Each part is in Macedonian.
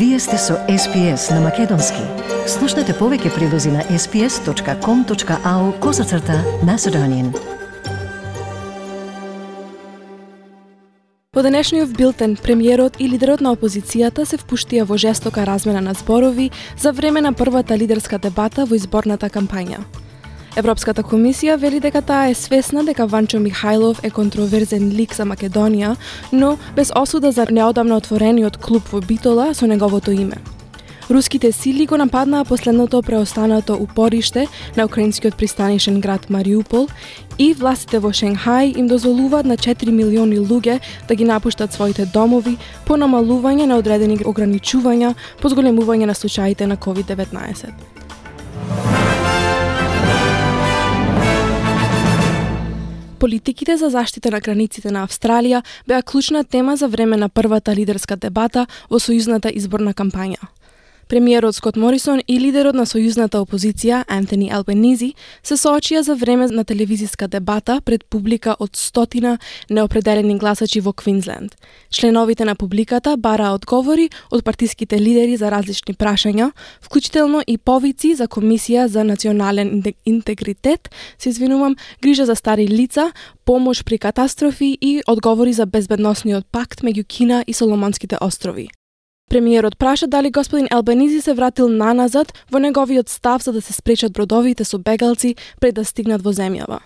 Вие сте со SPS на Македонски. Слушнете повеќе прилози на sps.com.au козацрта на Седонин. По денешниот билтен, премиерот и лидерот на опозицијата се впуштија во жестока размена на зборови за време на првата лидерска дебата во изборната кампања. Европската комисија вели дека таа е свесна дека Ванчо Михајлов е контроверзен лик за Македонија, но без осуда за неодамно отворениот клуб во Битола со неговото име. Руските сили го нападнаа последното преостанато упориште на украинскиот пристанишен град Мариупол и властите во Шенхај им дозволуваат на 4 милиони луѓе да ги напуштат своите домови по намалување на одредени ограничувања по зголемување на случаите на COVID-19. Политиките за заштита на границите на Австралија беа клучна тема за време на првата лидерска дебата во сојузната изборна кампања. Премиерот Скот Морисон и лидерот на сојузната опозиција Антони Албенизи се соочија за време на телевизиска дебата пред публика од стотина неопределени гласачи во Квинсленд. Членовите на публиката бараа одговори од партиските лидери за различни прашања, вклучително и повици за Комисија за национален интегритет, се извинувам, грижа за стари лица, помош при катастрофи и одговори за безбедносниот пакт меѓу Кина и Соломонските острови. Премиерот праша дали господин Албанизи се вратил наназад во неговиот став за да се спречат бродовите со бегалци пред да стигнат во земјава.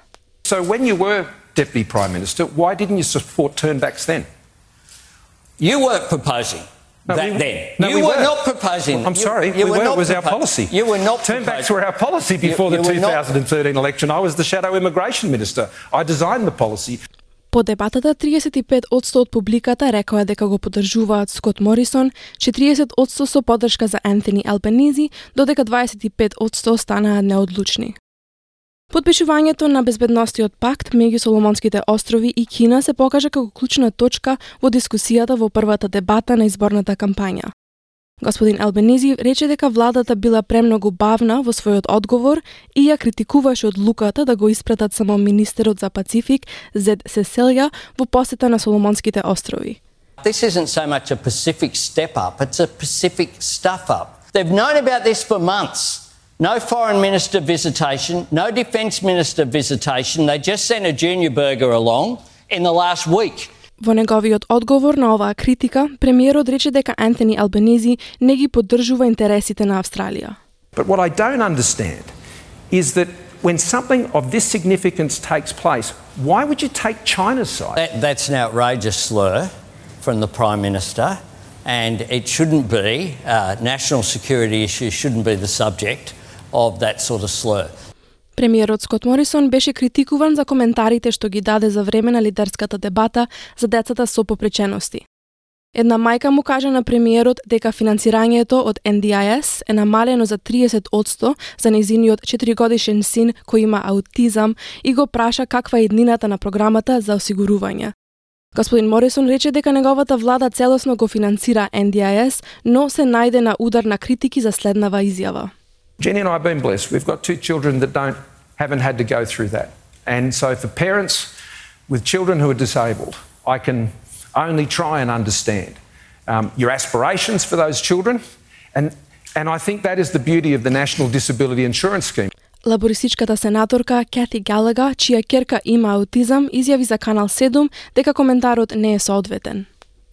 So when you were Deputy Prime Minister, why didn't you support turnbacks then? You weren't proposing No, that we- then. no, you we were were. not proposing. I'm you- sorry, you we were were. not It was our propo- policy. You were not Turnbacks proposing- were our policy before you the were not- 2013 election. I was the shadow immigration minister. I designed the policy. По дебатата 35 одсто од публиката рекоа дека го поддржуваат Скот Морисон, 40 одсто со поддршка за Антони Албанизи, додека 25 одсто станаа неодлучни. Подпишувањето на безбедностиот пакт меѓу Соломонските острови и Кина се покажа како клучна точка во дискусијата во првата дебата на изборната кампања. Господин Албенизи рече дека владата била премногу бавна во својот одговор и ја критикуваше одлуката да го испратат само министерот за Пацифик Зед Сеселја во посета на Соломонските острови. This isn't so much a Pacific step up, it's a Pacific stuff up. They've known about this for months. No foreign minister visitation, no defence minister visitation. They just sent a junior burger along in the last week. Во неговиот одговор на оваа критика, премиерот рече дека Антони Албенизи не ги поддржува интересите на Австралија. But what I don't understand is that when something of this significance takes place, why would you take China's side? That, that's an outrageous slur from the Prime Minister, and it shouldn't be, uh, national security issues shouldn't be the subject of that sort of slur. Премиерот Скот Морисон беше критикуван за коментарите што ги даде за време на лидерската дебата за децата со попречености. Една мајка му кажа на премиерот дека финансирањето од NDIS е намалено за 30% за незиниот 4-годишен син кој има аутизам и го праша каква е иднината на програмата за осигурување. Господин Морисон рече дека неговата влада целосно го финансира NDIS, но се најде на удар на критики за следнава изјава. Jenny and I have been blessed. We've got two children that don't haven't had to go through that. And so for parents with children who are disabled, I can only try and understand um, your aspirations for those children. And, and I think that is the beauty of the National Disability Insurance Scheme. Лабористичката сенаторка Кети Галага, чија керка има аутизам, изјави за Канал 7 дека коментарот не е соодветен.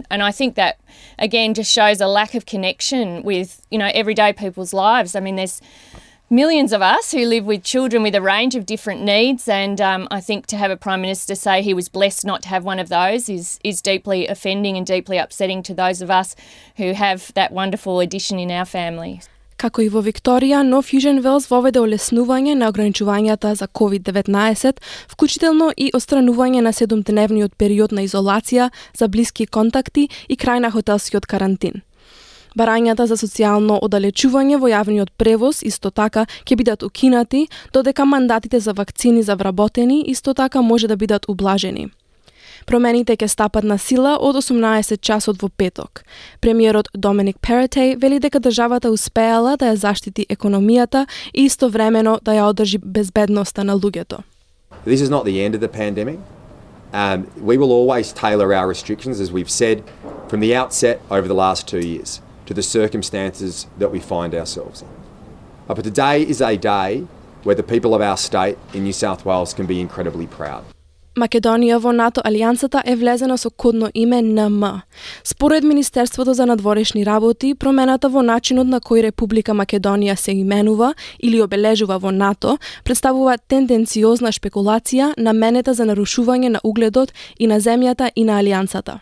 And I think that again just shows a lack of connection with, you know, everyday people's lives. I mean, there's millions of us who live with children with a range of different needs, and um, I think to have a prime minister say he was blessed not to have one of those is is deeply offending and deeply upsetting to those of us who have that wonderful addition in our family. Како и во Викторија, нов Южен Велс воведе олеснување на ограничувањата за COVID-19, вклучително и остранување на 7-дневниот период на изолација за блиски контакти и крај на хотелскиот карантин. Барањата за социјално оддалечување во јавниот превоз исто така ќе бидат укинати, додека мандатите за вакцини за вработени исто така може да бидат ублажени. Промените ќе стапат на сила од 18 часот во петок. Премиерот Доминик Перетеј вели дека државата успеала да ја заштити економијата и истовремено да ја одржи безбедноста на луѓето. This is not the end of the pandemic. Um, we will always tailor our restrictions, as we've said from the outset over the last two years, to the circumstances that we find ourselves in. But today is a day where the people of our state in New South Wales can be incredibly proud. Македонија во НАТО алијансата е влезена со кодно име НМ. Според Министерството за надворешни работи, промената во начинот на кој Република Македонија се именува или обележува во НАТО представува тенденциозна шпекулација наменета за нарушување на угледот и на земјата и на алијансата.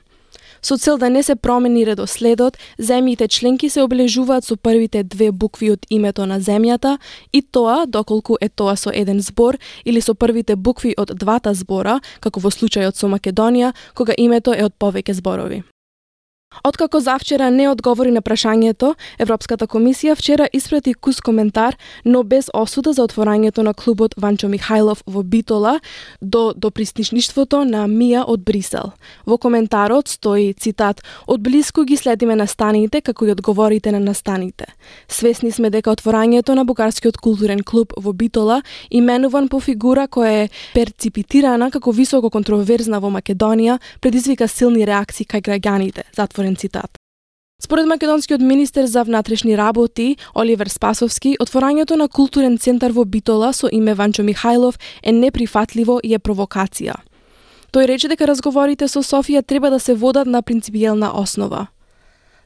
Со цел да не се промени редоследот, земјите членки се облежуваат со првите две букви од името на земјата и тоа, доколку е тоа со еден збор или со првите букви од двата збора, како во случајот со Македонија, кога името е од повеќе зборови. Откако завчера не одговори на прашањето, Европската комисија вчера испрати кус коментар, но без осуда за отворањето на клубот Ванчо Михајлов во Битола до допристишништвото на Мија од Брисел. Во коментарот стои цитат: "Од блиску ги следиме настаните како и одговорите на настаните. Свесни сме дека отворањето на бугарскиот културен клуб во Битола, именуван по фигура која е перципитирана како високо контроверзна во Македонија, предизвика силни реакции кај граѓаните." Затвор отворен цитат. Според македонскиот министер за внатрешни работи Оливер Спасовски, отворањето на културен центар во Битола со име Ванчо Михајлов е неприфатливо и е провокација. Тој рече дека разговорите со Софија треба да се водат на принципиелна основа.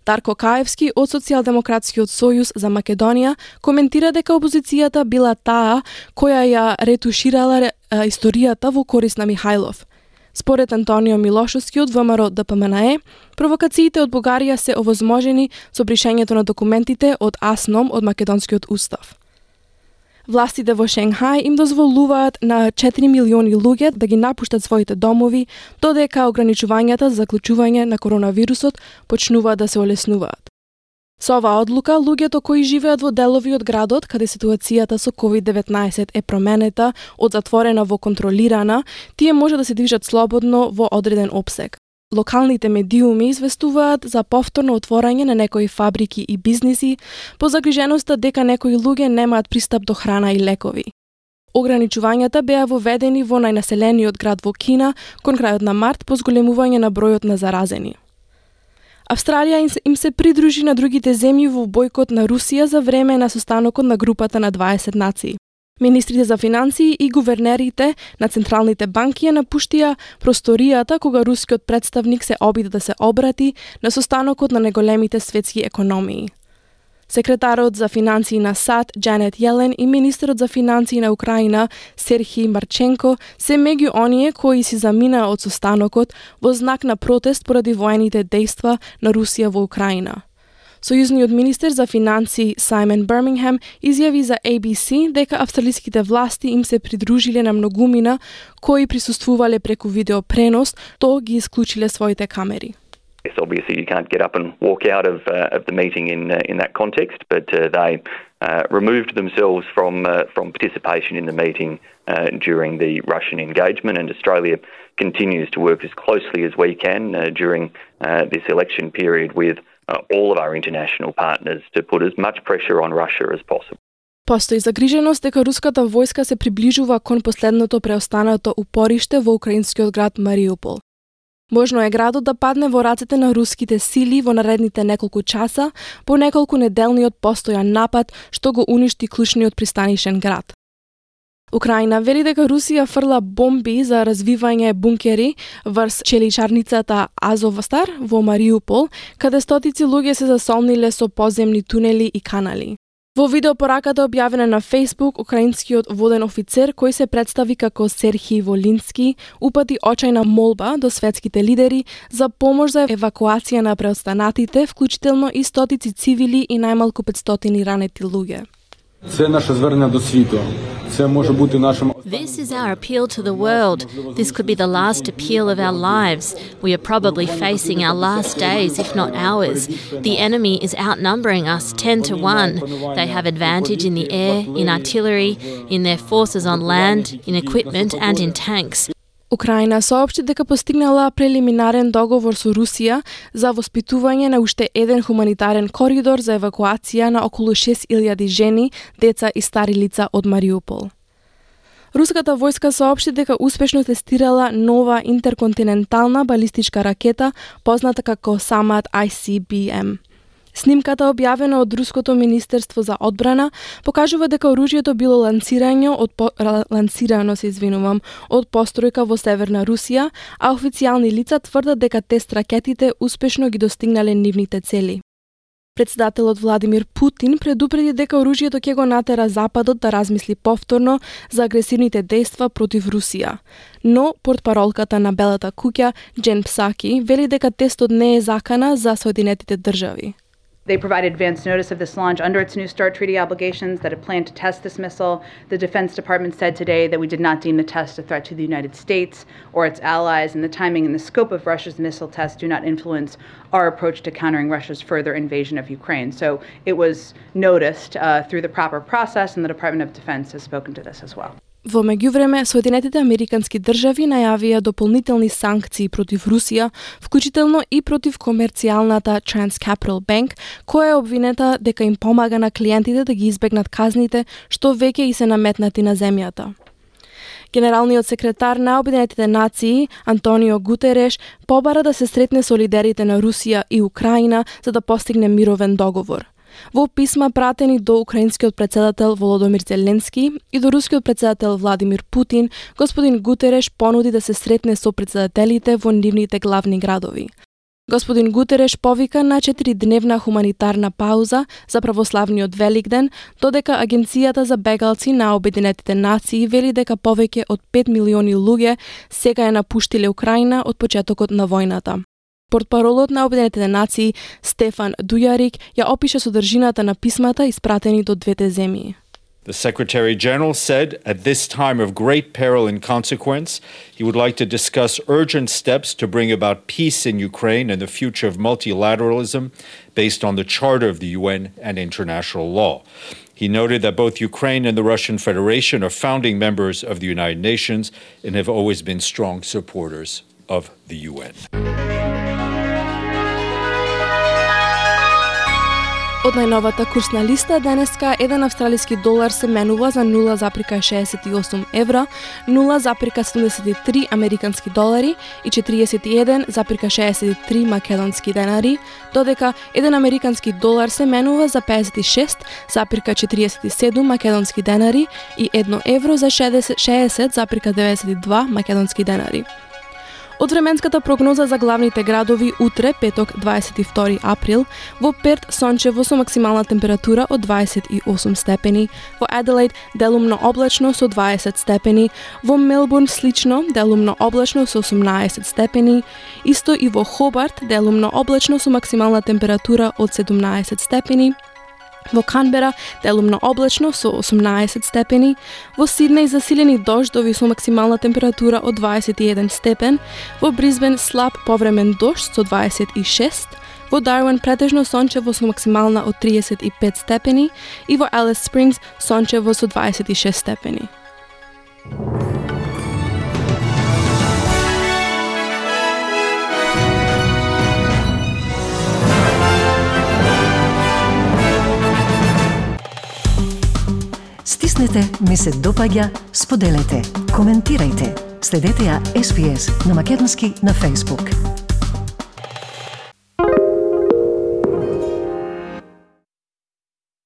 Тарко Каевски од Социјалдемократскиот сојуз за Македонија коментира дека опозицијата била таа која ја ретуширала историјата во корис на Михајлов – Според Антонио Милошовски од ВМРО ДПМНЕ, провокациите од Бугарија се овозможени со бришењето на документите од АСНОМ од Македонскиот устав. Властите во Шенгај им дозволуваат на 4 милиони луѓе да ги напуштат своите домови, додека ограничувањата за заклучување на коронавирусот почнуваат да се олеснуваат. Со оваа одлука, луѓето кои живеат во делови од градот каде ситуацијата со COVID-19 е променета од затворена во контролирана, тие може да се движат слободно во одреден обсек. Локалните медиуми известуваат за повторно отворање на некои фабрики и бизниси по загриженоста дека некои луѓе немаат пристап до храна и лекови. Ограничувањата беа воведени во најнаселениот град во Кина кон крајот на март по зголемување на бројот на заразени. Австралија им се придружи на другите земји во бойкот на Русија за време на состанокот на групата на 20 нации. Министрите за финансии и гувернерите на централните банки ја напуштија просторијата кога рускиот представник се обида да се обрати на состанокот на неголемите светски економии. Секретарот за финансии на САД Джанет Јелен и министерот за финансии на Украина Серхи Марченко се меѓу оние кои си заминаа од состанокот во знак на протест поради воените дејства на Русија во Украина. Сојузниот министер за финансии Саймон Бермингем, изјави за ABC дека австралиските власти им се придружиле на многумина кои присуствувале преку видеопренос, то ги исклучиле своите камери. Yes, obviously you can't get up and walk out of, uh, of the meeting in uh, in that context, but uh, they uh, removed themselves from uh, from participation in the meeting uh, during the Russian engagement, and Australia continues to work as closely as we can during this election period with all of our international partners to put as much pressure on Russia as possible. Постои загриженост дека руската војска се приближува кон последното преостанато упориште во украинскиот град Мариупол. Можно е градот да падне во рацете на руските сили во наредните неколку часа по неколку неделниот постојан напад што го уништи клучниот пристанишен град. Украина вели дека Русија фрла бомби за развивање бункери врз челичарницата Азовстар во Мариупол, каде стотици луѓе се засолниле со поземни тунели и канали. Во видеопораката објавена на Facebook, украинскиот воден офицер кој се представи како Серхи Волински упати очајна молба до светските лидери за помош за евакуација на преостанатите, вклучително и стотици цивили и најмалку 500 ранети луѓе. Це наше звернення до світу. Це може бути нашим This is our appeal to the world. This could be the last appeal of our lives. We are probably facing our last days, if not hours. The enemy is outnumbering us 10 to 1. They have advantage in the air, in artillery, in their forces on land, in equipment, and in tanks. Украина соопшти дека постигнала прелиминарен договор со Русија за воспитување на уште еден хуманитарен коридор за евакуација на околу 6000 жени, деца и стари лица од Мариупол. Руската војска соопшти дека успешно тестирала нова интерконтинентална балистичка ракета позната како Самат ICBM. Снимката објавена од Руското министерство за одбрана покажува дека оружјето било лансирање од по, лансирано се извинувам од постројка во северна Русија, а официјални лица тврдат дека тест ракетите успешно ги достигнале нивните цели. Председателот Владимир Путин предупреди дека оружјето ќе го натера Западот да размисли повторно за агресивните дејства против Русија. Но портпаролката на Белата куќа, Джен Псаки, вели дека тестот не е закана за Соединетите држави. They provided advance notice of this launch under its New START treaty obligations that it planned to test this missile. The Defense Department said today that we did not deem the test a threat to the United States or its allies, and the timing and the scope of Russia's missile test do not influence our approach to countering Russia's further invasion of Ukraine. So it was noticed uh, through the proper process, and the Department of Defense has spoken to this as well. Во меѓувреме, Соединетите Американски држави најавија дополнителни санкции против Русија, вклучително и против комерцијалната TransCapital Bank, која е обвинета дека им помага на клиентите да ги избегнат казните што веќе и се наметнати на земјата. Генералниот секретар на Обединетите нации, Антонио Гутереш, побара да се сретне со лидерите на Русија и Украина за да постигне мировен договор. Во писма пратени до украинскиот председател Володомир Зеленски и до рускиот председател Владимир Путин, господин Гутереш понуди да се сретне со председателите во нивните главни градови. Господин Гутереш повика на 4-дневна хуманитарна пауза за православниот Великден, додека Агенцијата за бегалци на Обединетите нации вели дека повеќе од 5 милиони луѓе сега е напуштиле Украина од почетокот на војната. Портпаролот на Обединетите нации Стефан Дујарик ја опише содржината на писмата испратени до двете земји. The Secretary General said at this time of great peril and consequence, he would like to discuss urgent steps to bring about peace in Ukraine and the future of multilateralism based on the Charter of the UN and international law. He noted that both Ukraine and the Russian Federation are founding members of the United Nations and have always been strong supporters of the UN. Од најновата курсна листа денеска еден австралиски долар се менува за 0,68 евра, 0,73 американски долари и 41,63 македонски денари, додека еден американски долар се менува за 56,47 македонски денари и 1 евро за 60,92 македонски денари. Од временската прогноза за главните градови утре, петок 22 април, во Перт сончево со максимална температура од 28 степени, во Аделаид делумно облачно со 20 степени, во Мелбурн слично делумно облачно со 18 степени, исто и во Хобарт делумно облачно со максимална температура од 17 степени, Во Канбера делумно облачно со 18 степени, во Сиднеј засилени дождови со максимална температура од 21 степен, во Бризбен слаб повремен дожд со 26, во Дарвин претежно сончево со максимална од 35 степени и во Алис Спрингс сончево со 26 степени. Стиснете, ми се допаѓа, споделете, коментирајте. Следете ја SPS на Македонски на Facebook.